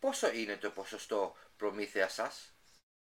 πόσο είναι το ποσοστό προμήθεια σας;